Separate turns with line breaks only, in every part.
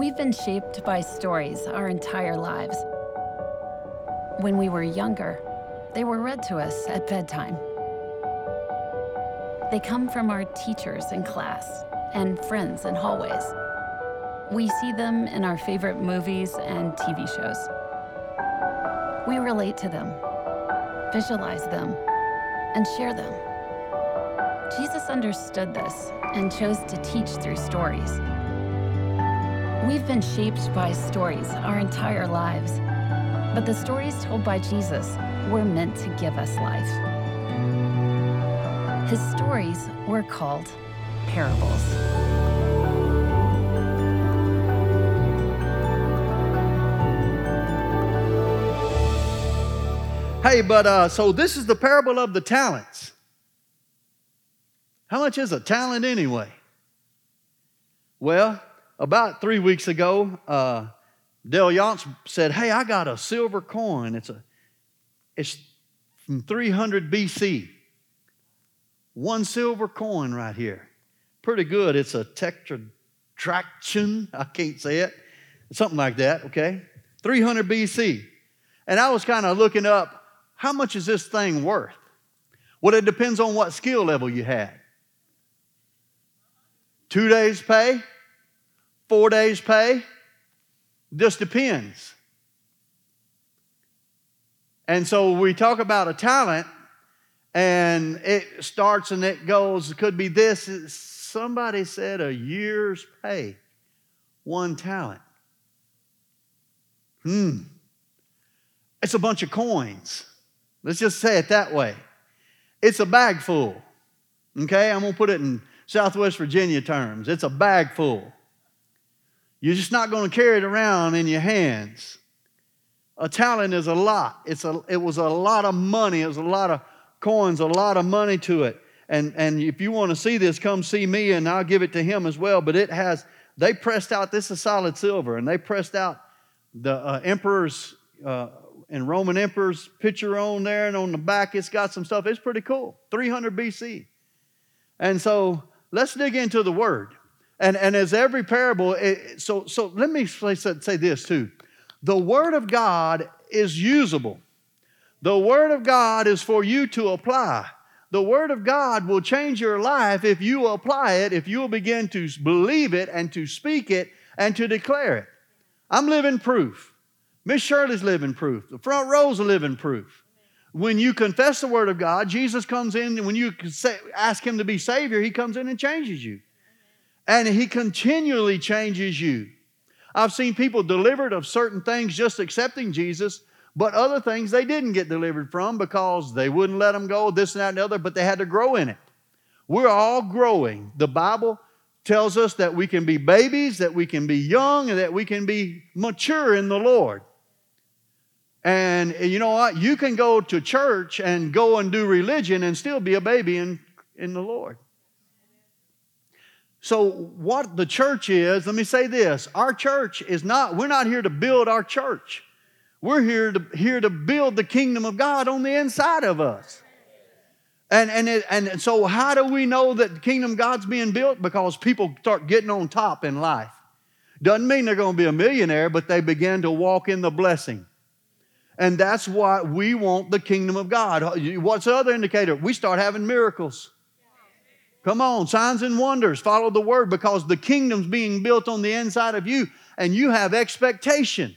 We've been shaped by stories our entire lives. When we were younger, they were read to us at bedtime. They come from our teachers in class and friends in hallways. We see them in our favorite movies and TV shows. We relate to them, visualize them, and share them. Jesus understood this and chose to teach through stories. We've been shaped by stories our entire lives, but the stories told by Jesus were meant to give us life. His stories were called parables.
Hey, but uh, so this is the parable of the talents. How much is a talent anyway? Well, about three weeks ago, uh, Dale Yance said, "Hey, I got a silver coin. It's a, it's from 300 BC. One silver coin right here. Pretty good. It's a tetradrachin. I can't say it. Something like that. Okay, 300 BC. And I was kind of looking up how much is this thing worth? Well, it depends on what skill level you had. Two days' pay, four days' pay, just depends. And so we talk about a talent, and it starts and it goes, it could be this. Somebody said a year's pay, one talent. Hmm. It's a bunch of coins. Let's just say it that way. It's a bag full. Okay, I'm gonna put it in Southwest Virginia terms. It's a bag full. You're just not gonna carry it around in your hands. A talent is a lot. It's a, it was a lot of money. It was a lot of coins, a lot of money to it. And, and if you want to see this, come see me and I'll give it to him as well. But it has, they pressed out, this is solid silver, and they pressed out the uh, emperor's uh, and Roman emperor's picture on there, and on the back it's got some stuff. It's pretty cool. 300 BC. And so let's dig into the word. And, and as every parable, it, so, so let me say, this too. The word of God is usable. The word of God is for you to apply. The word of God will change your life if you apply it, if you will begin to believe it and to speak it and to declare it. I'm living proof. Miss Shirley's living proof. The front row's a living proof. When you confess the Word of God, Jesus comes in, and when you ask Him to be Savior, He comes in and changes you. And He continually changes you. I've seen people delivered of certain things just accepting Jesus, but other things they didn't get delivered from because they wouldn't let them go, this and that and the other, but they had to grow in it. We're all growing. The Bible tells us that we can be babies, that we can be young, and that we can be mature in the Lord. And you know what? You can go to church and go and do religion and still be a baby in, in the Lord. So, what the church is, let me say this our church is not, we're not here to build our church. We're here to, here to build the kingdom of God on the inside of us. And, and, it, and so, how do we know that the kingdom of God's being built? Because people start getting on top in life. Doesn't mean they're going to be a millionaire, but they begin to walk in the blessing. And that's why we want the kingdom of God. What's the other indicator? We start having miracles. Come on, signs and wonders. Follow the word because the kingdom's being built on the inside of you and you have expectation.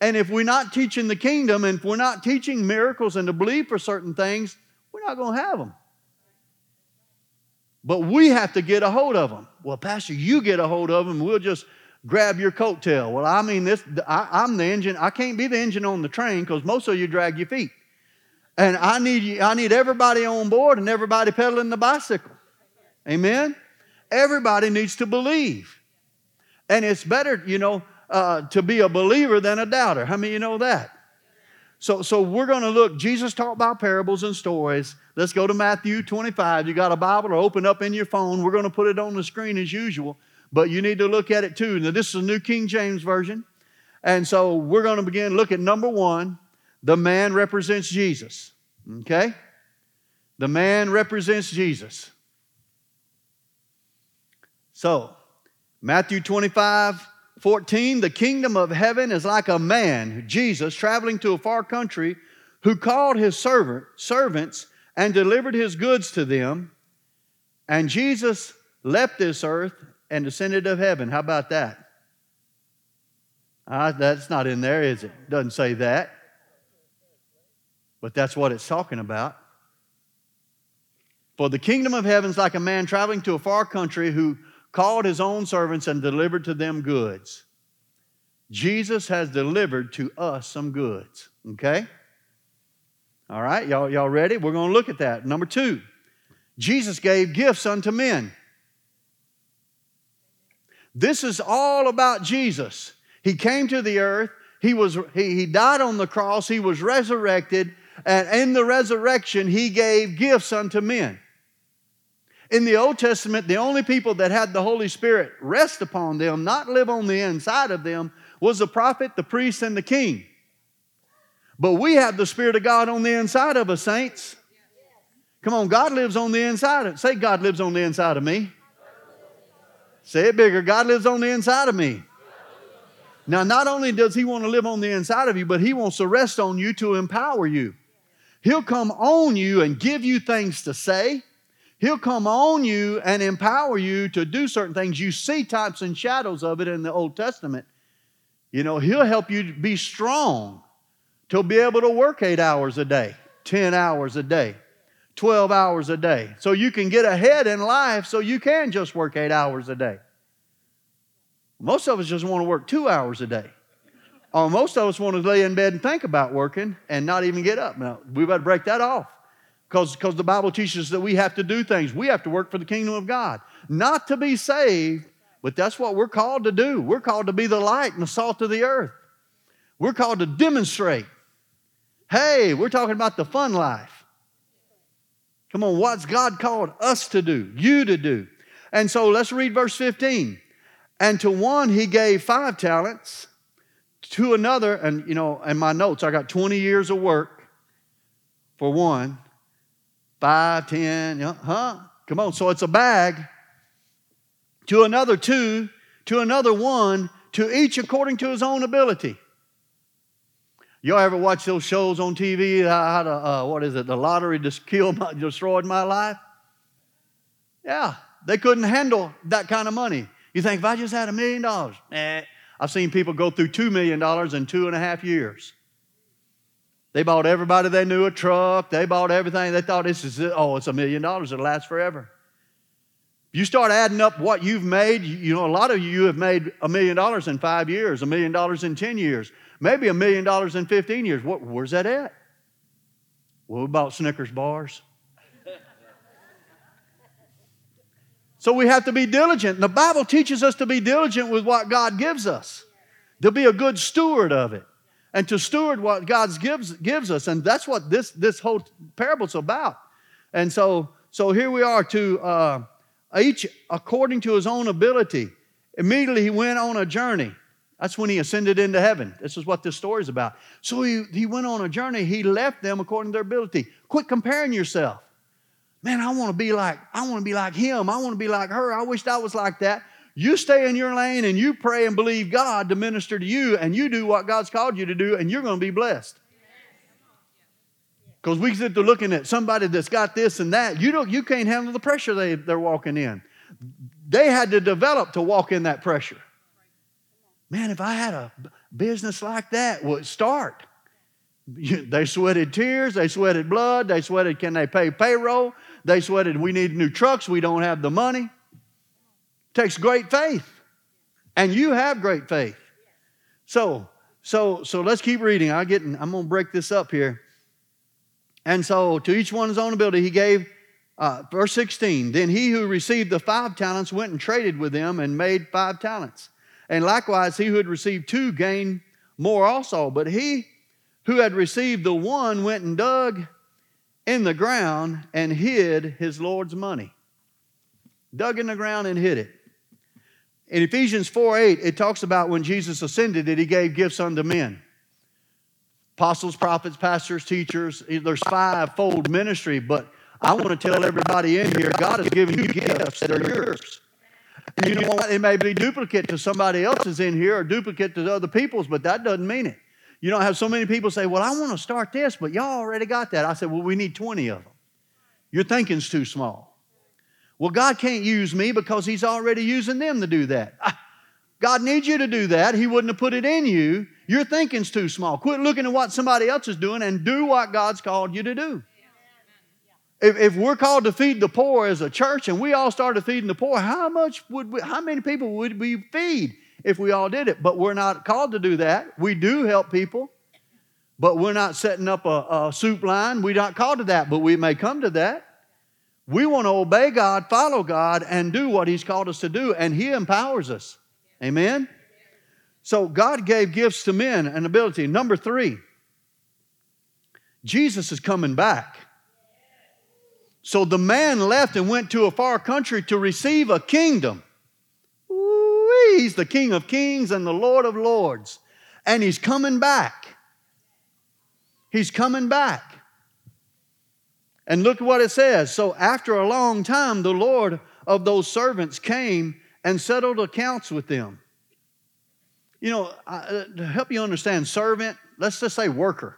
And if we're not teaching the kingdom and if we're not teaching miracles and to believe for certain things, we're not going to have them. But we have to get a hold of them. Well, Pastor, you get a hold of them. We'll just grab your coattail. Well, I mean, this, I, am the engine. I can't be the engine on the train because most of you drag your feet. And I need, I need everybody on board and everybody pedaling the bicycle. Amen? Everybody needs to believe. And it's better, you know, uh, to be a believer than a doubter. How many you know that? So, so we're going to look. Jesus talked about parables and stories. Let's go to Matthew 25. You got a Bible or open up in your phone. We're going to put it on the screen as usual but you need to look at it too. Now, this is a New King James Version. And so we're going to begin. Look at number one the man represents Jesus. Okay? The man represents Jesus. So, Matthew 25, 14, the kingdom of heaven is like a man, Jesus, traveling to a far country, who called his servant, servants and delivered his goods to them. And Jesus left this earth and descended to heaven. How about that? Uh, that's not in there, is it? Doesn't say that. But that's what it's talking about. For the kingdom of heaven is like a man traveling to a far country who called his own servants and delivered to them goods. Jesus has delivered to us some goods. Okay? All right, y'all, y'all ready? We're going to look at that. Number two, Jesus gave gifts unto men. This is all about Jesus. He came to the earth, he, was, he, he died on the cross, he was resurrected, and in the resurrection, he gave gifts unto men. In the Old Testament, the only people that had the Holy Spirit rest upon them, not live on the inside of them, was the prophet, the priest, and the king. But we have the Spirit of God on the inside of us, saints. Come on, God lives on the inside of Say, God lives on the inside of me. Say it bigger. God lives on the inside of me. Now, not only does He want to live on the inside of you, but He wants to rest on you to empower you. He'll come on you and give you things to say. He'll come on you and empower you to do certain things. You see types and shadows of it in the Old Testament. You know, He'll help you be strong to be able to work eight hours a day, 10 hours a day, 12 hours a day. So you can get ahead in life so you can just work eight hours a day. Most of us just want to work two hours a day. Or most of us want to lay in bed and think about working and not even get up. Now, we better break that off because the Bible teaches that we have to do things. We have to work for the kingdom of God, not to be saved, but that's what we're called to do. We're called to be the light and the salt of the earth. We're called to demonstrate. Hey, we're talking about the fun life. Come on, what's God called us to do, you to do? And so let's read verse 15. And to one he gave five talents, to another, and you know, in my notes, I got 20 years of work for one, five, ten, huh? Come on, so it's a bag to another two, to another one, to each according to his own ability. Y'all ever watch those shows on TV? How, to, uh, what is it? The lottery just killed, my, destroyed my life. Yeah, they couldn't handle that kind of money. You think if I just had a million dollars? Eh. I've seen people go through two million dollars in two and a half years. They bought everybody they knew a truck. They bought everything. They thought this is. Oh, it's a million dollars. It'll last forever. You start adding up what you've made, you know, a lot of you have made a million dollars in five years, a million dollars in 10 years, maybe a million dollars in 15 years. What, where's that at? Well, we bought Snickers bars. so we have to be diligent. The Bible teaches us to be diligent with what God gives us, to be a good steward of it, and to steward what God gives, gives us. And that's what this, this whole parable's about. And so, so here we are to. Uh, each according to his own ability. Immediately he went on a journey. That's when he ascended into heaven. This is what this story is about. So he, he went on a journey. He left them according to their ability. Quit comparing yourself. Man, I want to be like, I want to be like him. I want to be like her. I wished I was like that. You stay in your lane and you pray and believe God to minister to you, and you do what God's called you to do, and you're going to be blessed. Because we sit there looking at somebody that's got this and that. You don't, you can't handle the pressure they, they're walking in. They had to develop to walk in that pressure. Man, if I had a business like that, well, start. They sweated tears, they sweated blood, they sweated, can they pay payroll? They sweated, we need new trucks, we don't have the money. Takes great faith. And you have great faith. So, so, so let's keep reading. I get, I'm gonna break this up here. And so to each one his own ability, he gave, uh, verse 16, then he who received the five talents went and traded with them and made five talents. And likewise, he who had received two gained more also. But he who had received the one went and dug in the ground and hid his Lord's money. Dug in the ground and hid it. In Ephesians 4 8, it talks about when Jesus ascended that he gave gifts unto men apostles, prophets, pastors, teachers. Eh, there's five-fold ministry, but I want to tell everybody in here, God has given you gifts that are yours. And you know what? It may be duplicate to somebody else's in here or duplicate to other people's, but that doesn't mean it. You don't have so many people say, Well, I want to start this, but y'all already got that. I said, Well, we need 20 of them. Your thinking's too small. Well, God can't use me because He's already using them to do that. Ah, God needs you to do that. He wouldn't have put it in you. Your thinking's too small. Quit looking at what somebody else is doing and do what God's called you to do. If, if we're called to feed the poor as a church and we all started feeding the poor, how much would we, how many people would we feed if we all did it? But we're not called to do that. We do help people, but we're not setting up a, a soup line. We're not called to that, but we may come to that. We want to obey God, follow God, and do what He's called us to do, and He empowers us. Amen? So God gave gifts to men and ability. Number three, Jesus is coming back. So the man left and went to a far country to receive a kingdom. Ooh, he's the King of kings and the Lord of lords. And he's coming back. He's coming back. And look what it says. So after a long time, the Lord of those servants came and settled accounts with them. You know, uh, to help you understand, servant, let's just say worker.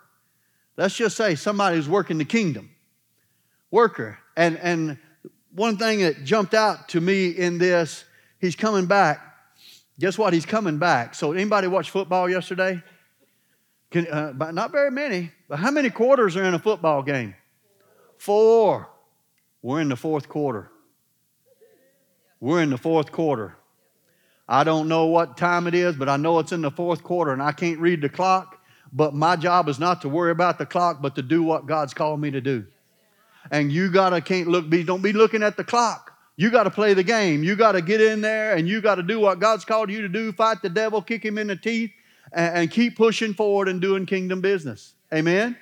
Let's just say somebody who's working the kingdom worker. And, and one thing that jumped out to me in this, he's coming back. Guess what? He's coming back. So, anybody watch football yesterday? Can, uh, not very many. But how many quarters are in a football game? Four. We're in the fourth quarter. We're in the fourth quarter. I don't know what time it is, but I know it's in the fourth quarter, and I can't read the clock. But my job is not to worry about the clock, but to do what God's called me to do and you gotta can't look be don't be looking at the clock. You got to play the game. You got to get in there and you got to do what God's called you to do fight the devil, kick him in the teeth, and, and keep pushing forward and doing kingdom business. Amen?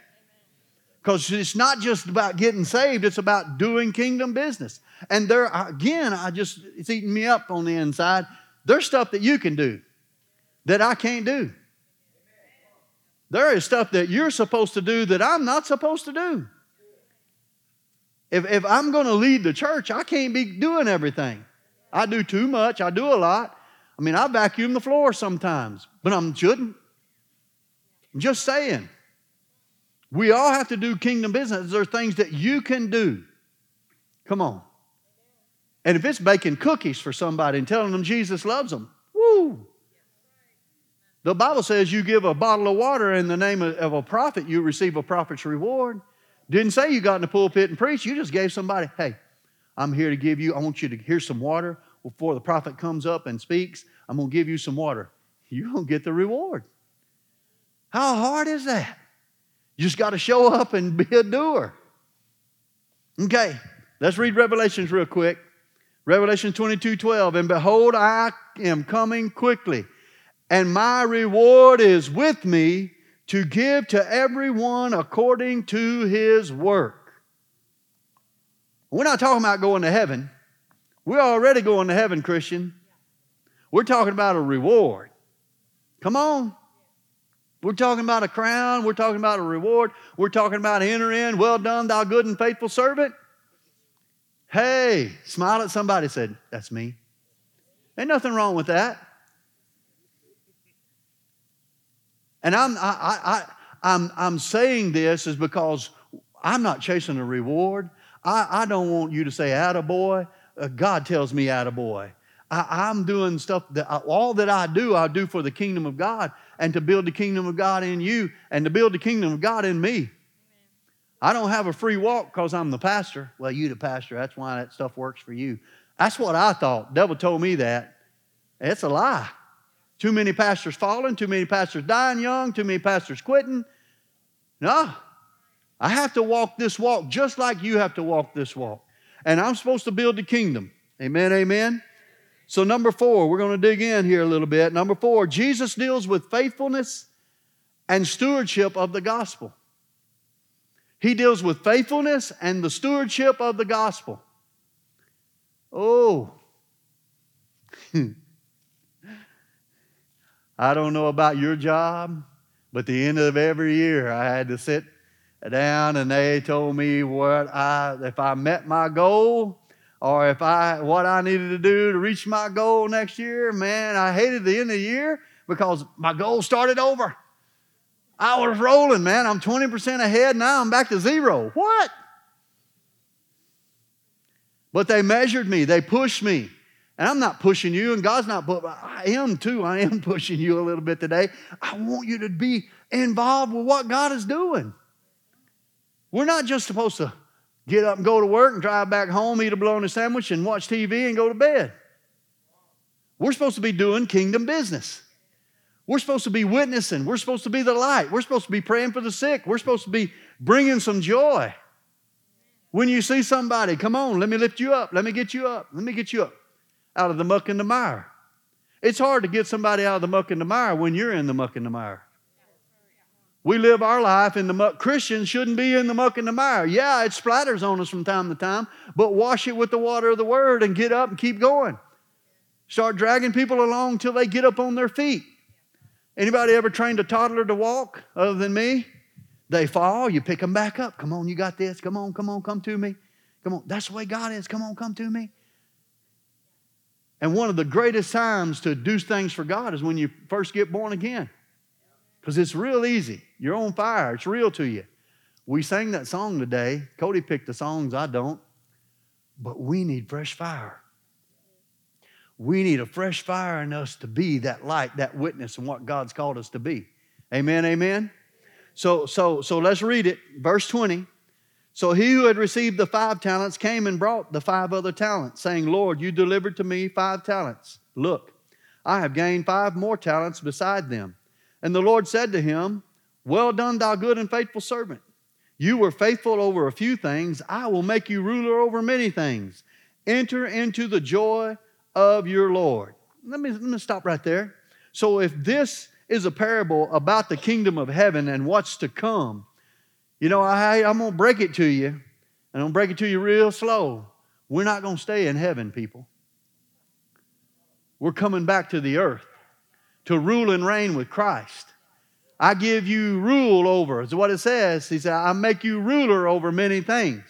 Because it's not just about getting saved, it's about doing kingdom business. And there, again, I just, it's eating me up on the inside. There's stuff that you can do that I can't do. There is stuff that you're supposed to do that I'm not supposed to do. If, if I'm going to lead the church, I can't be doing everything. I do too much. I do a lot. I mean, I vacuum the floor sometimes, but I shouldn't. I'm just saying. We all have to do kingdom business. There are things that you can do. Come on. And if it's baking cookies for somebody and telling them Jesus loves them, woo. The Bible says you give a bottle of water in the name of, a prophet, you receive a prophet's reward. Didn't say you got in the pulpit and preached. You just gave somebody, hey, I'm here to give you, I want you to hear some water before the prophet comes up and speaks. I'm going to give you some water. You're going to get the reward. How hard is that? You just got to show up and be a doer. Okay, let's read Revelations real quick. Revelation 22 12. And behold, I am coming quickly, and my reward is with me to give to everyone according to his work. We're not talking about going to heaven. We're already going to heaven, Christian. We're talking about a reward. Come on. We're talking about a crown. We're talking about a reward. We're talking about enter in. Well done, thou good and faithful servant. Hey, smile at somebody, said, That's me. Ain't nothing wrong with that. And I'm, I, I, I'm, I'm saying this is because I'm not chasing a reward. I, I don't want you to say, attaboy. Uh, God tells me, attaboy. I, I'm doing stuff that I, all that I do, I do for the kingdom of God and to build the kingdom of God in you and to build the kingdom of God in me. I don't have a free walk because I'm the pastor. Well, you the pastor. That's why that stuff works for you. That's what I thought. Devil told me that. It's a lie. Too many pastors falling, too many pastors dying young, too many pastors quitting. No. I have to walk this walk just like you have to walk this walk. And I'm supposed to build the kingdom. Amen, amen. So, number four, we're going to dig in here a little bit. Number four, Jesus deals with faithfulness and stewardship of the gospel. He deals with faithfulness and the stewardship of the gospel. Oh, I don't know about your job, but the end of every year I had to sit down and they told me what I if I met my goal, or if I what I needed to do to reach my goal next year, man, I hated the end of the year because my goal started over. I was rolling, man. I'm 20% ahead. Now I'm back to zero. What? But they measured me, they pushed me. And I'm not pushing you, and God's not, but I am too. I am pushing you a little bit today. I want you to be involved with what God is doing. We're not just supposed to get up and go to work and drive back home, eat a bologna sandwich, and watch TV and go to bed. We're supposed to be doing kingdom business. We're supposed to be witnessing. We're supposed to be the light. We're supposed to be praying for the sick. We're supposed to be bringing some joy. When you see somebody, come on, let me lift you up. Let me get you up. Let me get you up out of the muck and the mire. It's hard to get somebody out of the muck and the mire when you're in the muck and the mire. We live our life in the muck. Christians shouldn't be in the muck and the mire. Yeah, it splatters on us from time to time, but wash it with the water of the word and get up and keep going. Start dragging people along till they get up on their feet. Anybody ever trained a toddler to walk other than me? They fall, you pick them back up. Come on, you got this. Come on, come on, come to me. Come on. That's the way God is. Come on, come to me. And one of the greatest times to do things for God is when you first get born again because it's real easy. You're on fire, it's real to you. We sang that song today. Cody picked the songs, I don't. But we need fresh fire. We need a fresh fire in us to be that light, that witness, and what God's called us to be. Amen, amen. So, so, so let's read it. Verse 20. So he who had received the five talents came and brought the five other talents, saying, Lord, you delivered to me five talents. Look, I have gained five more talents beside them. And the Lord said to him, Well done, thou good and faithful servant. You were faithful over a few things. I will make you ruler over many things. Enter into the joy of your Lord. Let me, let me stop right there. So, if this is a parable about the kingdom of heaven and what's to come, you know, I, I'm going to break it to you, and I'm going to break it to you real slow. We're not going to stay in heaven, people. We're coming back to the earth to rule and reign with Christ. I give you rule over, is what it says. He said, I make you ruler over many things.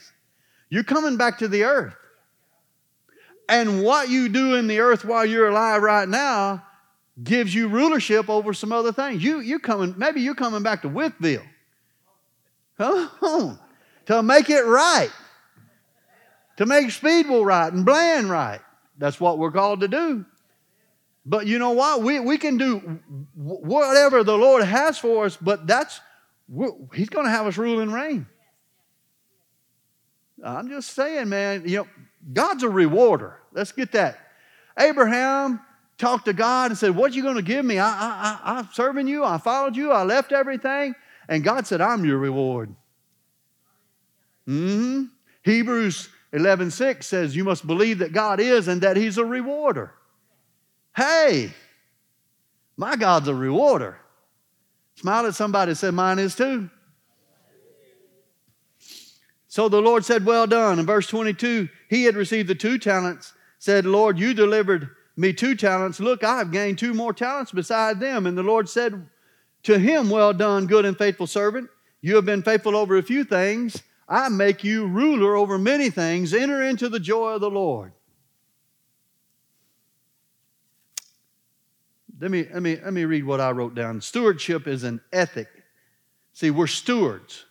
You're coming back to the earth. And what you do in the earth while you're alive right now gives you rulership over some other things. You, you coming, maybe you're coming back to Wytheville. Huh? To make it right. To make Speedwell right and Bland right. That's what we're called to do. But you know what? We, we can do whatever the Lord has for us, but that's, He's going to have us rule and reign. I'm just saying, man, you know, God's a rewarder. Let's get that. Abraham talked to God and said, What are you going to give me? I, I, I, I'm serving you. I followed you. I left everything. And God said, I'm your reward. Mm-hmm. Hebrews 11 6 says, You must believe that God is and that He's a rewarder. Hey, my God's a rewarder. Smile at somebody and Mine is too. So the Lord said, Well done. In verse 22, he had received the two talents, said, Lord, you delivered me two talents. Look, I have gained two more talents beside them. And the Lord said to him, Well done, good and faithful servant. You have been faithful over a few things. I make you ruler over many things. Enter into the joy of the Lord. Let me, let, me, let me read what I wrote down. Stewardship is an ethic. See, we're stewards.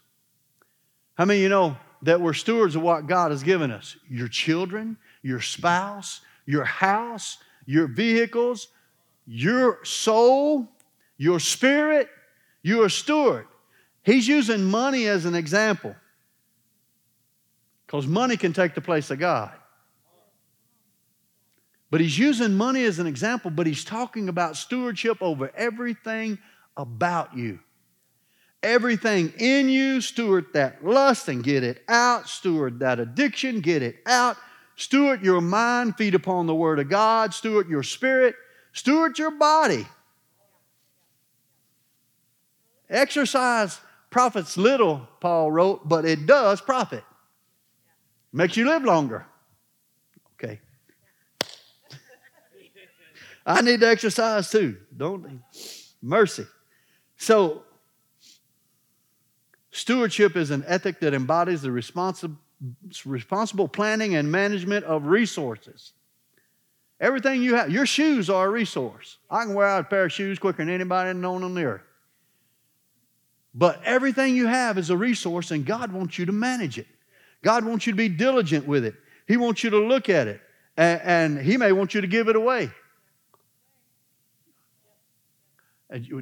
How many you know that we're stewards of what God has given us? Your children, your spouse, your house, your vehicles, your soul, your spirit. You're a steward. He's using money as an example because money can take the place of God. But he's using money as an example, but he's talking about stewardship over everything about you. Everything in you, steward that lust and get it out, steward that addiction, get it out. Steward your mind, feed upon the Word of God, steward your spirit, steward your body. Exercise profits little, Paul wrote, but it does profit. Makes you live longer. Okay. I need to exercise too, don't? Mercy. So, stewardship is an ethic that embodies the responsible planning and management of resources. Everything you have, your shoes are a resource. I can wear out a pair of shoes quicker than anybody known on the earth. But everything you have is a resource, and God wants you to manage it. God wants you to be diligent with it. He wants you to look at it, and, and He may want you to give it away.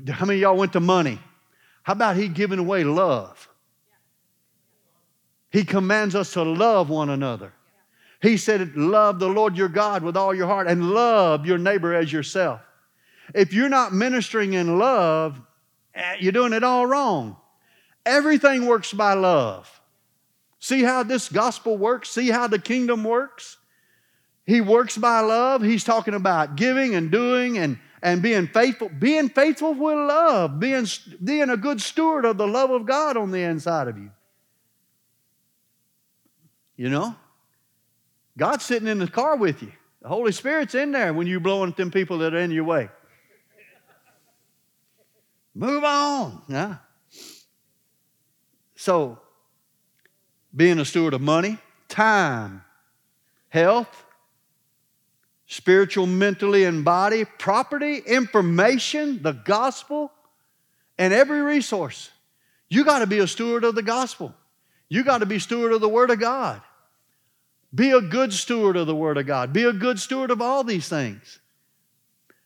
How many y'all went to money? How about He giving away love? He commands us to love one another. He said, Love the Lord your God with all your heart and love your neighbor as yourself. If you're not ministering in love, Eh, you're doing it all wrong. Everything works by love. See how this gospel works? See how the kingdom works? He works by love. He's talking about giving and doing and, and being faithful. Being faithful with love, being, being a good steward of the love of God on the inside of you. You know? God's sitting in the car with you. The Holy Spirit's in there when you're blowing at them people that are in your way. Move on. Yeah. So, being a steward of money, time, health, spiritual, mentally, and body, property, information, the gospel, and every resource. You got to be a steward of the gospel. You got to be steward of the Word of God. Be a good steward of the Word of God. Be a good steward of all these things.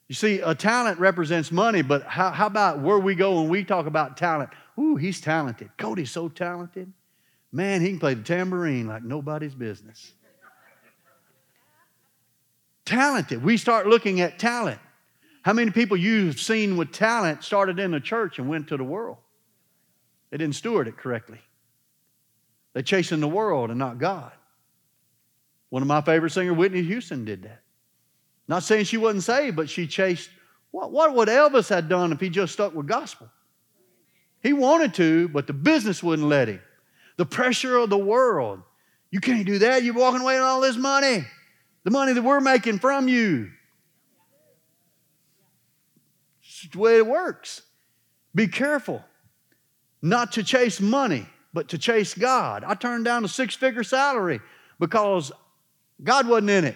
You see, a talent represents money, but how, how about where we go when we talk about talent? Ooh, he's talented. Cody's so talented. Man, he can play the tambourine like nobody's business. Talented. We start looking at talent. How many people you've seen with talent started in the church and went to the world? They didn't steward it correctly. They're chasing the world and not God. One of my favorite singers, Whitney Houston, did that. Not saying she wasn't saved, but she chased. What, what would Elvis have done if he just stuck with gospel? He wanted to, but the business wouldn't let him. The pressure of the world. You can't do that. You're walking away with all this money, the money that we're making from you. It's the way it works. Be careful not to chase money, but to chase God. I turned down a six figure salary because God wasn't in it.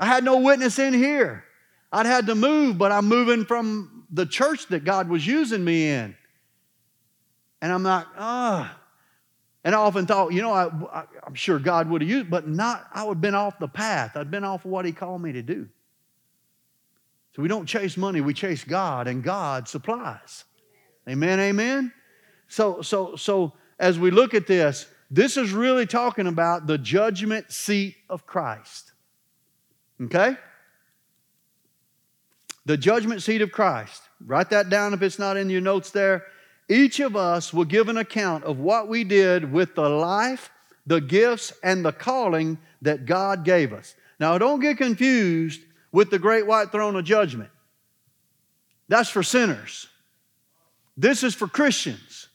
I had no witness in here. I'd had to move, but I'm moving from the church that God was using me in. And I'm like, ah. Oh. And I often thought, you know, I, I, am sure God would have used, but not, I would have been off the path. I'd been off of what He called me to do. So we don't chase money, we chase God, and God supplies. Amen, amen. So, so, so as we look at this, this is really talking about the judgment seat of Christ. Okay? The judgment seat of Christ. Write that down if it's not in your notes there. Each of us will give an account of what we did with the life, the gifts, and the calling that God gave us. Now, don't get confused with the great white throne of judgment. That's for sinners. This is for Christians.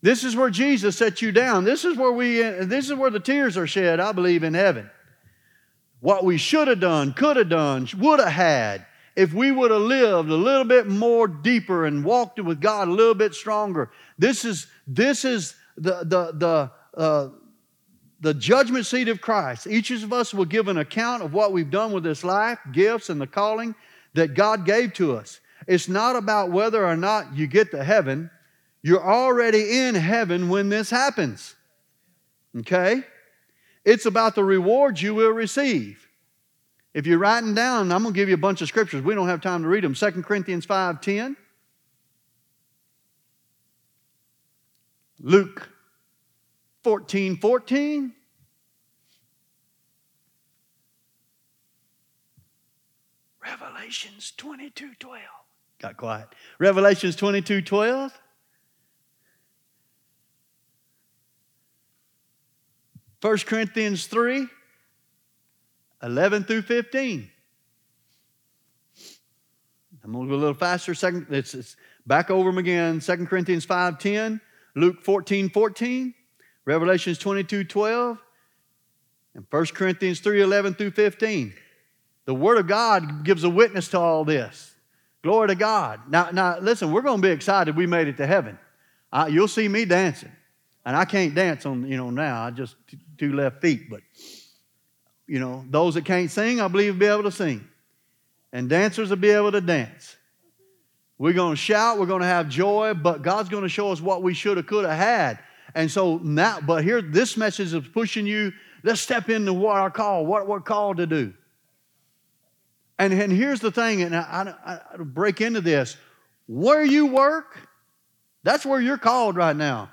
This is where Jesus set you down. This is where we this is where the tears are shed, I believe in heaven what we should have done, could have done, would have had, if we would have lived a little bit more deeper and walked with God a little bit stronger. This is, this is the, the, the, uh, the judgment seat of Christ. Each of us will give an account of what we've done with this life, gifts, and the calling that God gave to us. It's not about whether or not you get to heaven. You're already in heaven when this happens. Okay? It's about the rewards you will receive. If you're writing down, I'm going to give you a bunch of scriptures. We don't have time to read them. 2 Corinthians 5:10. Luke 14, 14. Revelations 22, 12. Got quiet. Revelations 22, 12. 1 Corinthians 3 11 through 15. I'm going to go a little faster. Second, it's, it's back over them again. 2 Corinthians 5 10, Luke 14 14, Revelations 22 12, and 1 Corinthians 3 11 through 15. The Word of God gives a witness to all this. Glory to God. Now, now listen, we're going to be excited we made it to heaven. You'll see me dancing. And I can't dance on, you know, now. I just t- two left feet. But, you know, those that can't sing, I believe, will be able to sing. And dancers will be able to dance. We're going to shout, we're going to have joy, but God's going to show us what we should have, could have had. And so now, but here, this message is pushing you. Let's step into what our call, what we're called to do. And, and here's the thing, and I, I, I break into this. Where you work, that's where you're called right now.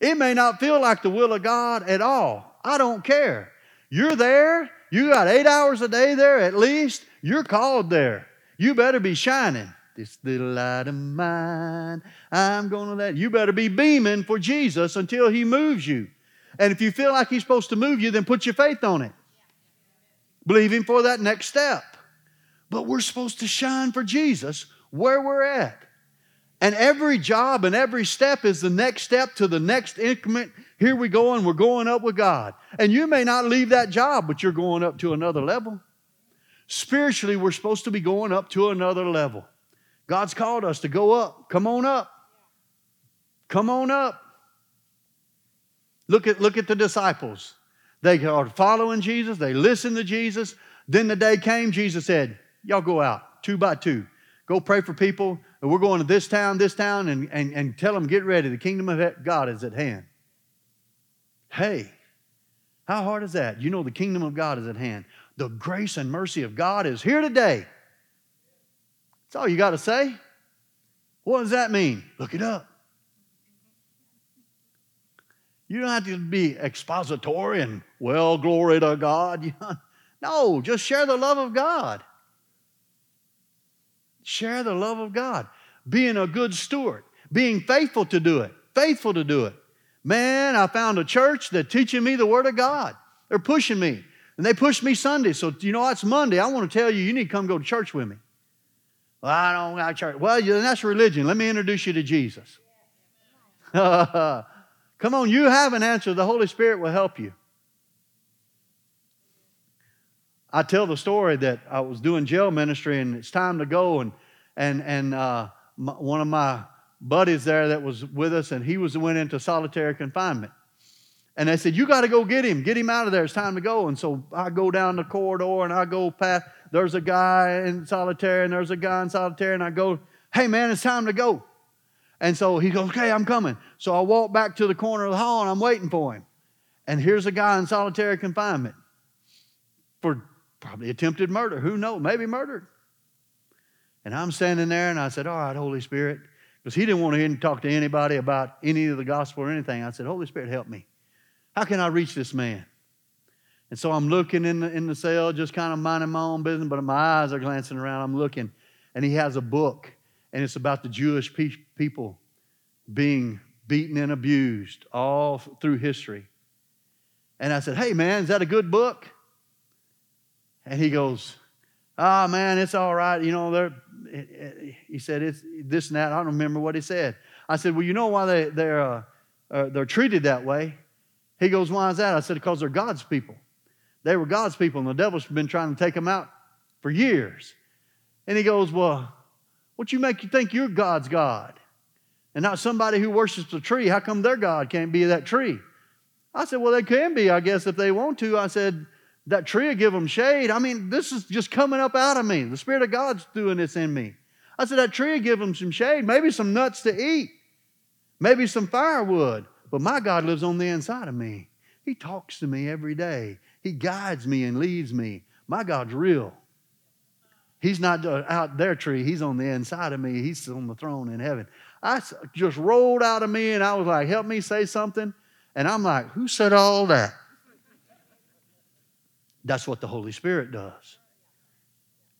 It may not feel like the will of God at all. I don't care. You're there. You got eight hours a day there at least. You're called there. You better be shining. This little light of mine, I'm going to let you better be beaming for Jesus until He moves you. And if you feel like He's supposed to move you, then put your faith on it. Believe Him for that next step. But we're supposed to shine for Jesus where we're at. And every job and every step is the next step to the next increment. Here we go, and we're going up with God. And you may not leave that job, but you're going up to another level. Spiritually, we're supposed to be going up to another level. God's called us to go up. Come on up. Come on up. Look at, look at the disciples. They are following Jesus, they listen to Jesus. Then the day came, Jesus said, Y'all go out two by two. Go pray for people. And we're going to this town, this town, and, and, and tell them, get ready. The kingdom of God is at hand. Hey, how hard is that? You know, the kingdom of God is at hand. The grace and mercy of God is here today. That's all you got to say. What does that mean? Look it up. You don't have to be expository and, well, glory to God. No, just share the love of God. Share the love of God. Being a good steward, being faithful to do it, faithful to do it. Man, I found a church that's teaching me the Word of God. They're pushing me. And they push me Sunday. So, you know, it's Monday. I want to tell you, you need to come go to church with me. Well, I don't got church. Well, that's religion. Let me introduce you to Jesus. Come on, you have an answer. The Holy Spirit will help you. I tell the story that I was doing jail ministry and it's time to go, and and and uh, my, one of my buddies there that was with us, and he was went into solitary confinement. And they said, You got to go get him. Get him out of there. It's time to go. And so I go down the corridor and I go past. There's a guy in solitary and there's a guy in solitary. And I go, Hey, man, it's time to go. And so he goes, Okay, I'm coming. So I walk back to the corner of the hall and I'm waiting for him. And here's a guy in solitary confinement for probably attempted murder. Who knows? Maybe murdered. And I'm standing there and I said, All right, Holy Spirit. Because he didn't want to talk to anybody about any of the gospel or anything. I said, Holy Spirit, help me. How can I reach this man? And so I'm looking in the, in the cell, just kind of minding my own business, but my eyes are glancing around. I'm looking, and he has a book, and it's about the Jewish pe- people being beaten and abused all through history. And I said, Hey, man, is that a good book? And he goes, Ah, oh, man, it's all right. You know, they're, he said, It's this and that. I don't remember what he said. I said, Well, you know why they, they're, uh, uh, they're treated that way? He goes, Why is that? I said, Because they're God's people. They were God's people, and the devil's been trying to take them out for years. And he goes, Well, what you make you think you're God's God? And not somebody who worships a tree. How come their God can't be that tree? I said, Well, they can be, I guess, if they want to. I said, That tree will give them shade. I mean, this is just coming up out of me. The Spirit of God's doing this in me. I said, That tree will give them some shade, maybe some nuts to eat, maybe some firewood. But my God lives on the inside of me. He talks to me every day. He guides me and leads me. My God's real. He's not out there tree. He's on the inside of me. He's on the throne in heaven. I just rolled out of me and I was like, help me say something. And I'm like, who said all that? That's what the Holy Spirit does.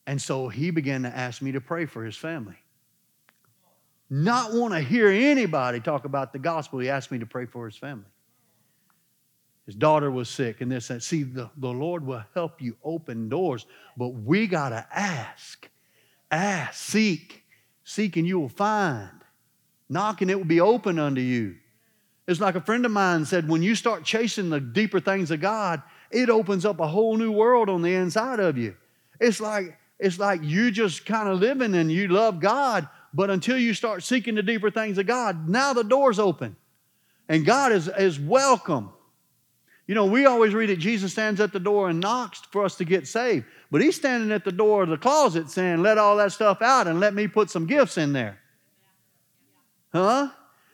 And so he began to ask me to pray for his family not want to hear anybody talk about the gospel, he asked me to pray for his family. His daughter was sick and this and see the, the Lord will help you open doors, but we gotta ask. Ask, seek, seek, and you will find. Knock and it will be open unto you. It's like a friend of mine said, when you start chasing the deeper things of God, it opens up a whole new world on the inside of you. It's like it's like you just kind of living and you love God, but until you start seeking the deeper things of God, now the door's open. And God is, is welcome. You know, we always read it Jesus stands at the door and knocks for us to get saved. But he's standing at the door of the closet saying, Let all that stuff out and let me put some gifts in there. Huh?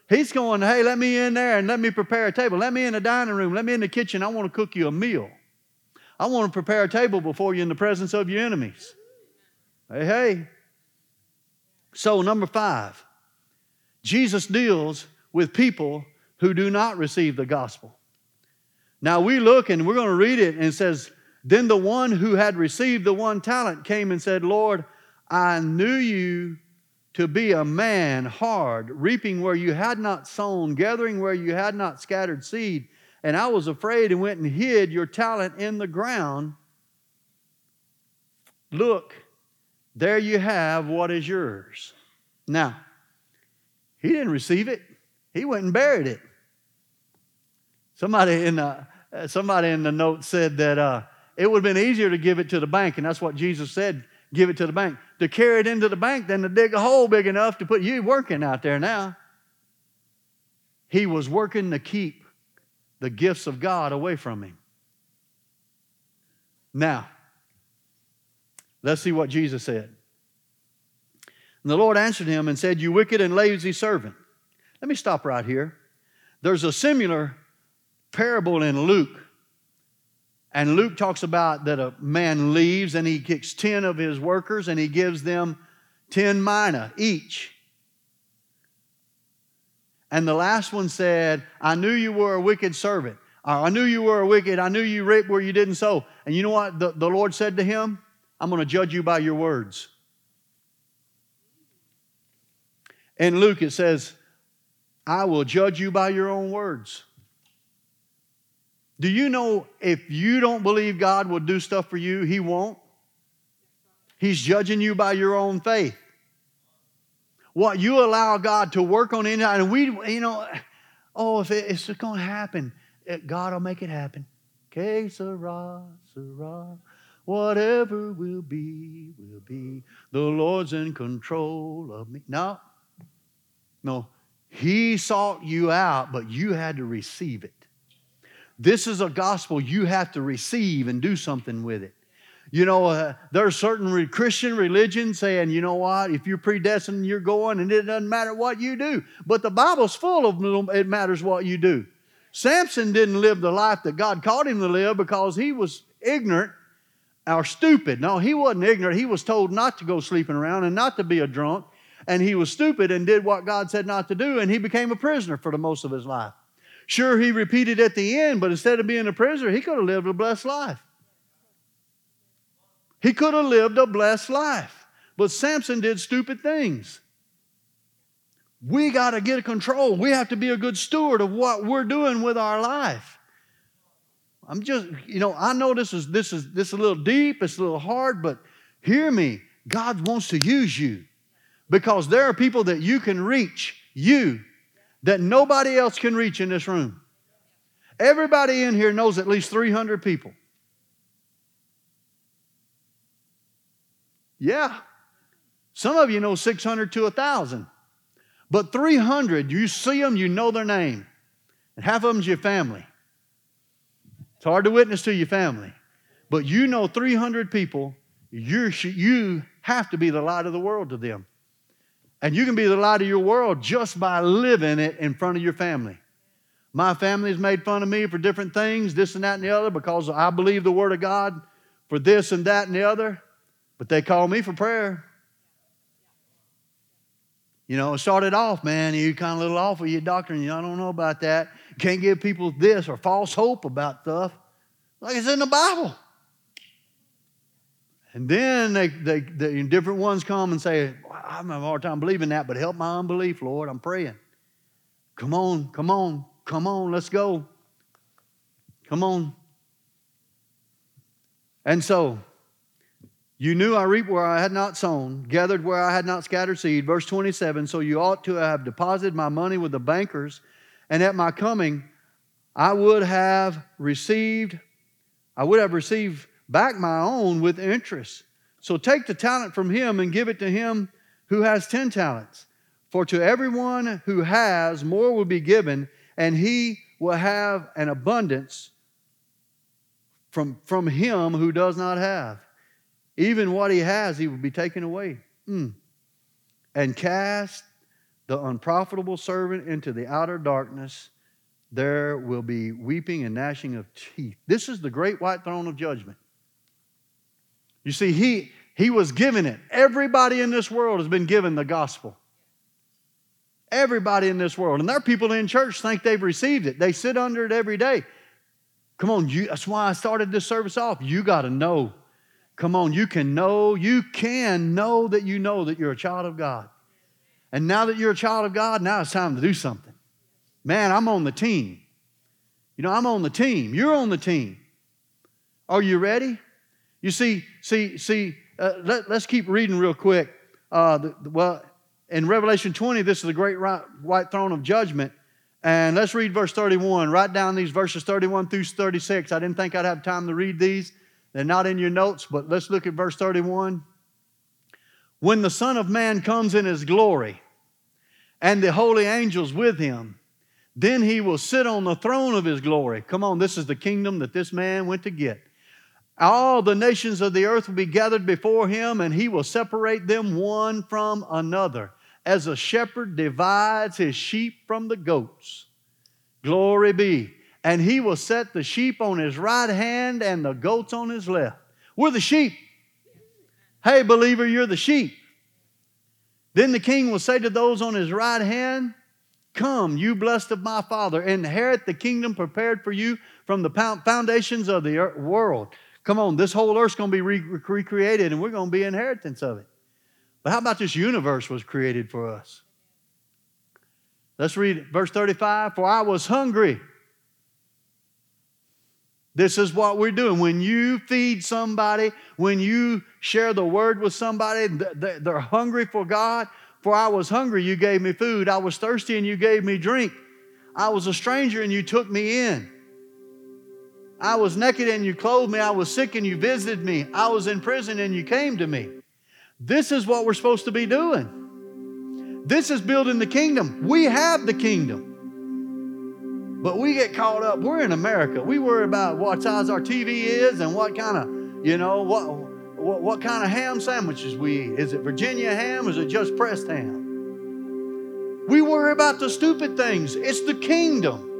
He's going, Hey, let me in there and let me prepare a table. Let me in the dining room. Let me in the kitchen. I want to cook you a meal. I want to prepare a table before you in the presence of your enemies. Hey, hey. So, number five, Jesus deals with people who do not receive the gospel. Now we look and we're going to read it and it says, Then the one who had received the one talent came and said, Lord, I knew you to be a man hard, reaping where you had not sown, gathering where you had not scattered seed. And I was afraid and went and hid your talent in the ground. Look, there you have what is yours. Now, he didn't receive it, he went and buried it. Somebody in the, uh, somebody in the note said that uh, it would have been easier to give it to the bank, and that's what Jesus said give it to the bank. To carry it into the bank than to dig a hole big enough to put you working out there now. He was working to keep the gifts of God away from him. Now, let's see what Jesus said. And the Lord answered him and said, You wicked and lazy servant. Let me stop right here. There's a similar parable in Luke. And Luke talks about that a man leaves and he kicks 10 of his workers and he gives them 10 mina each. And the last one said, I knew you were a wicked servant. I knew you were a wicked. I knew you reaped where you didn't sow. And you know what the, the Lord said to him? I'm going to judge you by your words. In Luke, it says, I will judge you by your own words. Do you know if you don't believe God will do stuff for you, He won't? He's judging you by your own faith. What you allow God to work on in and we, you know, oh, if it, it's going to happen, it, God will make it happen. Que sera, sera. Whatever will be, will be. The Lord's in control of me. No, no. He sought you out, but you had to receive it. This is a gospel you have to receive and do something with it. You know, uh, there are certain re- Christian religions saying, you know what, if you're predestined, you're going, and it doesn't matter what you do. But the Bible's full of it matters what you do. Samson didn't live the life that God called him to live because he was ignorant or stupid. No, he wasn't ignorant. He was told not to go sleeping around and not to be a drunk. And he was stupid and did what God said not to do, and he became a prisoner for the most of his life. Sure, he repeated at the end, but instead of being a prisoner, he could have lived a blessed life. He could have lived a blessed life. But Samson did stupid things. We got to get control. We have to be a good steward of what we're doing with our life. I'm just, you know, I know this is this is this is a little deep, it's a little hard, but hear me. God wants to use you because there are people that you can reach. You that nobody else can reach in this room. Everybody in here knows at least 300 people. Yeah. Some of you know 600 to 1,000. But 300, you see them, you know their name. And half of them's your family. It's hard to witness to your family. But you know 300 people, you you have to be the light of the world to them. And you can be the light of your world just by living it in front of your family. My family has made fun of me for different things, this and that and the other, because I believe the Word of God for this and that and the other. But they call me for prayer. You know, it started off, man, you kind of a little off with your doctrine. You know, I don't know about that. Can't give people this or false hope about stuff. Like it's in the Bible. And then they, they, they, different ones come and say, I'm having a hard time believing that, but help my unbelief, Lord. I'm praying. Come on, come on, come on, let's go. Come on. And so, you knew I reap where I had not sown, gathered where I had not scattered seed. Verse 27 So you ought to have deposited my money with the bankers, and at my coming, I would have received, I would have received back my own with interest. So take the talent from him and give it to him who has ten talents. For to everyone who has, more will be given, and he will have an abundance from, from him who does not have. Even what he has, he will be taken away. Mm. And cast the unprofitable servant into the outer darkness. There will be weeping and gnashing of teeth. This is the great white throne of judgment. You see, he, he was given it. Everybody in this world has been given the gospel. Everybody in this world. And there are people in church think they've received it. They sit under it every day. Come on, you, that's why I started this service off. You got to know. Come on, you can know, you can know that you know that you're a child of God. And now that you're a child of God, now it's time to do something. Man, I'm on the team. You know, I'm on the team. You're on the team. Are you ready? You see, see, see, uh, let, us keep reading real quick. Uh, the, well, in Revelation 20, this is the great white throne of judgment. And let's read verse 31. Write down these verses 31 through 36. I didn't think I'd have time to read these. They're not in your notes, but let's look at verse 31. When the Son of Man comes in his glory and the holy angels with him, then he will sit on the throne of his glory. Come on, this is the kingdom that this man went to get. All the nations of the earth will be gathered before him, and he will separate them one from another as a shepherd divides his sheep from the goats. Glory be. And he will set the sheep on his right hand and the goats on his left. We're the sheep. Hey, believer, you're the sheep. Then the king will say to those on his right hand, Come, you blessed of my Father, inherit the kingdom prepared for you from the foundations of the world. Come on, this whole earth's going to be recreated and we're going to be inheritance of it. But how about this universe was created for us? Let's read verse 35. For I was hungry. This is what we're doing. When you feed somebody, when you share the word with somebody, they're hungry for God. For I was hungry, you gave me food. I was thirsty, and you gave me drink. I was a stranger, and you took me in. I was naked, and you clothed me. I was sick, and you visited me. I was in prison, and you came to me. This is what we're supposed to be doing. This is building the kingdom. We have the kingdom. But we get caught up. We're in America. We worry about what size our TV is and what kind of, you know, what, what, what kind of ham sandwiches we eat. Is it Virginia ham or is it just pressed ham? We worry about the stupid things. It's the kingdom.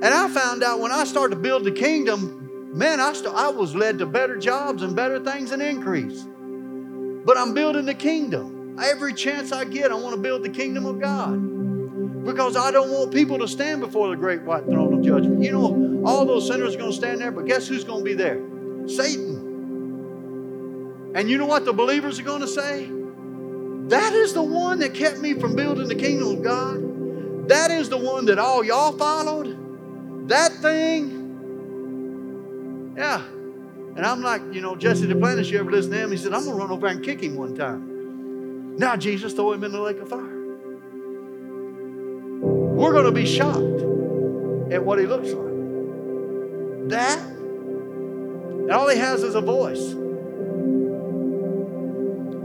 And I found out when I started to build the kingdom, man, I, st- I was led to better jobs and better things and increase. But I'm building the kingdom. Every chance I get, I want to build the kingdom of God. Because I don't want people to stand before the great white throne of judgment. You know, all those sinners are going to stand there, but guess who's going to be there? Satan. And you know what the believers are going to say? That is the one that kept me from building the kingdom of God. That is the one that all y'all followed. That thing. Yeah, and I'm like, you know, Jesse Duplantis, you ever listen to him? He said, I'm going to run over and kick him one time. Now Jesus throw him in the lake of fire. We're going to be shocked at what he looks like. That, and all he has is a voice.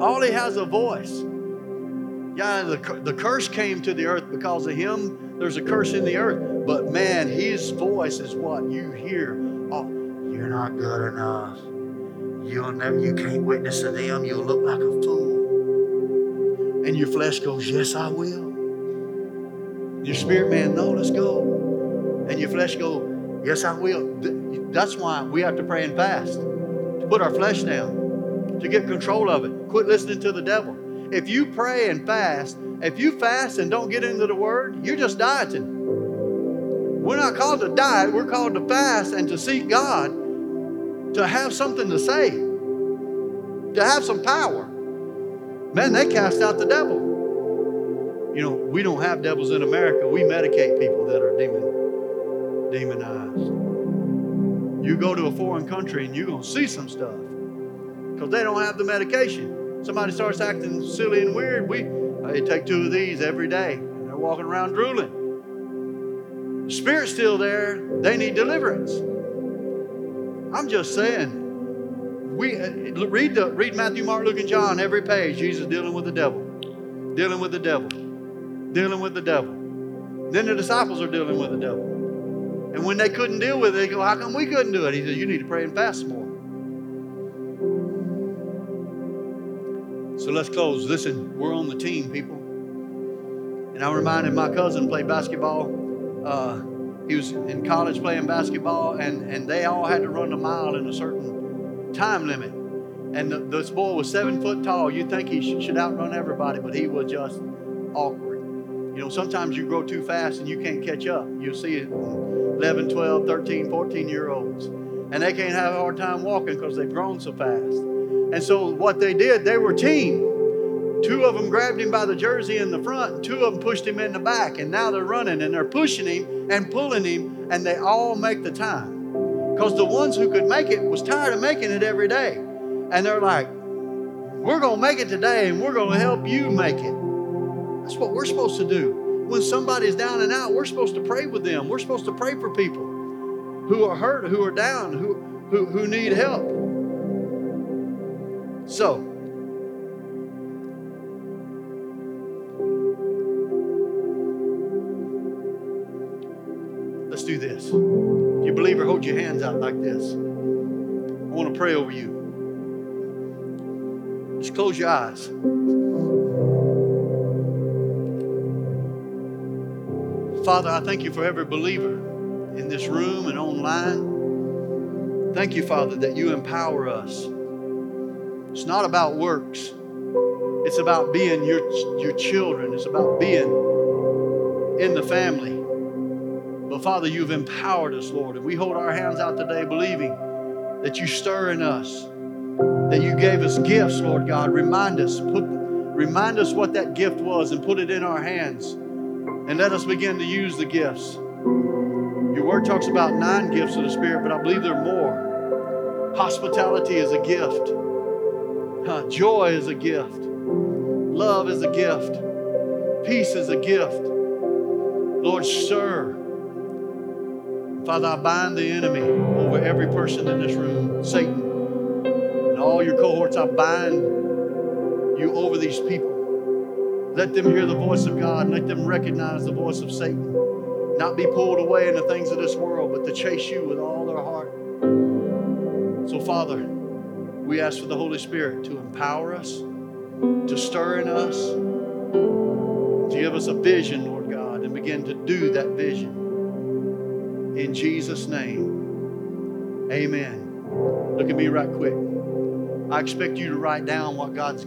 All he has a voice. Yeah, the, the curse came to the earth because of him. There's a curse in the earth. But man, his voice is what you hear. Oh, you're not good enough. You'll never, you can't witness to them. You'll look like a fool. And your flesh goes, Yes, I will. Your spirit man, no, let's go. And your flesh go, Yes, I will. That's why we have to pray and fast. To put our flesh down, to get control of it. Quit listening to the devil. If you pray and fast, if you fast and don't get into the word, you're just dieting. We're not called to diet, we're called to fast and to seek God to have something to say, to have some power. Man, they cast out the devil. You know, we don't have devils in America. We medicate people that are demon, demonized. You go to a foreign country and you're going to see some stuff because they don't have the medication. Somebody starts acting silly and weird. We they take two of these every day and they're walking around drooling. Spirit's still there. They need deliverance. I'm just saying. We uh, read the read Matthew, Mark, Luke, and John every page. Jesus dealing with the devil, dealing with the devil, dealing with the devil. Then the disciples are dealing with the devil. And when they couldn't deal with it, they go, How come we couldn't do it? He said, You need to pray and fast more. So let's close. Listen, we're on the team, people. And I reminded my cousin played basketball. Uh, he was in college playing basketball, and, and they all had to run a mile in a certain time limit. And the, this boy was seven foot tall. You'd think he should, should outrun everybody, but he was just awkward. You know, sometimes you grow too fast and you can't catch up. You'll see it 11, 12, 13, 14 year olds. And they can't have a hard time walking because they've grown so fast. And so what they did, they were team. Two of them grabbed him by the jersey in the front, and two of them pushed him in the back. And now they're running and they're pushing him and pulling him, and they all make the time. Because the ones who could make it was tired of making it every day. And they're like, we're going to make it today and we're going to help you make it. That's what we're supposed to do. When somebody's down and out, we're supposed to pray with them. We're supposed to pray for people who are hurt, who are down, who, who, who need help. So, let's do this. If you believer, hold your hands out like this. I want to pray over you. Just close your eyes. Father, I thank you for every believer in this room and online. Thank you, Father, that you empower us. It's not about works. It's about being your, your children. It's about being in the family. But Father, you've empowered us, Lord. And we hold our hands out today believing that you stir in us, that you gave us gifts, Lord God. Remind us, put, remind us what that gift was and put it in our hands. And let us begin to use the gifts. Your word talks about nine gifts of the Spirit, but I believe there are more. Hospitality is a gift. Joy is a gift. Love is a gift. Peace is a gift. Lord, stir. Father, I bind the enemy over every person in this room. Satan and all your cohorts, I bind you over these people. Let them hear the voice of God. Let them recognize the voice of Satan. Not be pulled away in the things of this world, but to chase you with all their heart. So, Father, we ask for the Holy Spirit to empower us, to stir in us, to give us a vision, Lord God, and begin to do that vision. In Jesus' name, amen. Look at me right quick. I expect you to write down what God's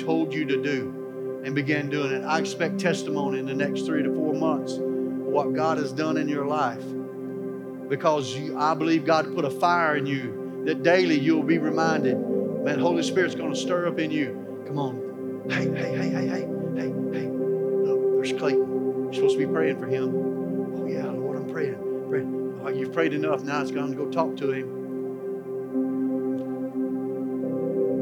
told you to do and begin doing it. I expect testimony in the next three to four months of what God has done in your life because you, I believe God put a fire in you that daily you'll be reminded, man, Holy Spirit's going to stir up in you. Come on. Hey, hey, hey, hey, hey, hey, hey. Look, there's Clayton. You're supposed to be praying for him. Oh, yeah, Lord, I'm praying. Oh, you've prayed enough. Now it's going to go talk to him.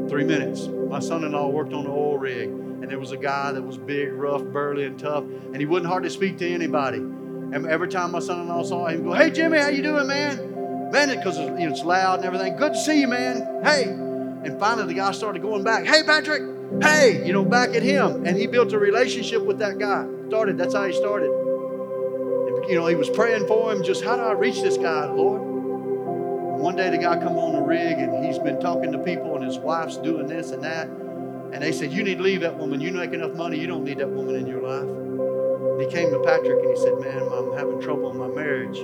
Three minutes. My son in law worked on an oil rig and there was a guy that was big, rough, burly, and tough, and he wouldn't hardly speak to anybody. And every time my son-in-law saw him, go, "Hey Jimmy, how you doing, man?" Man, because it's loud and everything. Good to see you, man. Hey. And finally, the guy started going back. Hey, Patrick. Hey, you know, back at him, and he built a relationship with that guy. Started. That's how he started. You know, he was praying for him. Just how do I reach this guy, Lord? One day, the guy come on the rig, and he's been talking to people, and his wife's doing this and that. And they said, You need to leave that woman. You make enough money. You don't need that woman in your life. And he came to Patrick and he said, Man, I'm having trouble in my marriage.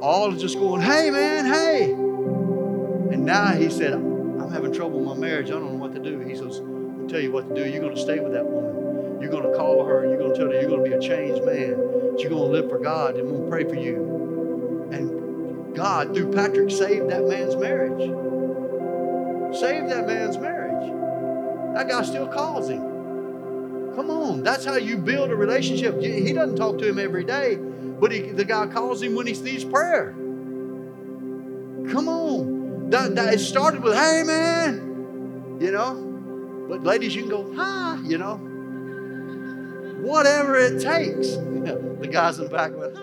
All just going, Hey, man, hey. And now he said, I'm having trouble in my marriage. I don't know what to do. He says, I'll tell you what to do. You're going to stay with that woman. You're going to call her and you're going to tell her you're going to be a changed man. You're going to live for God and we'll pray for you. And God, through Patrick, saved that man's marriage. Saved that man's marriage. That guy still calls him. Come on, that's how you build a relationship. He doesn't talk to him every day, but he, the guy calls him when he needs prayer. Come on. That, that, it started with, hey, man, you know. But ladies, you can go, hi, you know. Whatever it takes. the guys in the back went.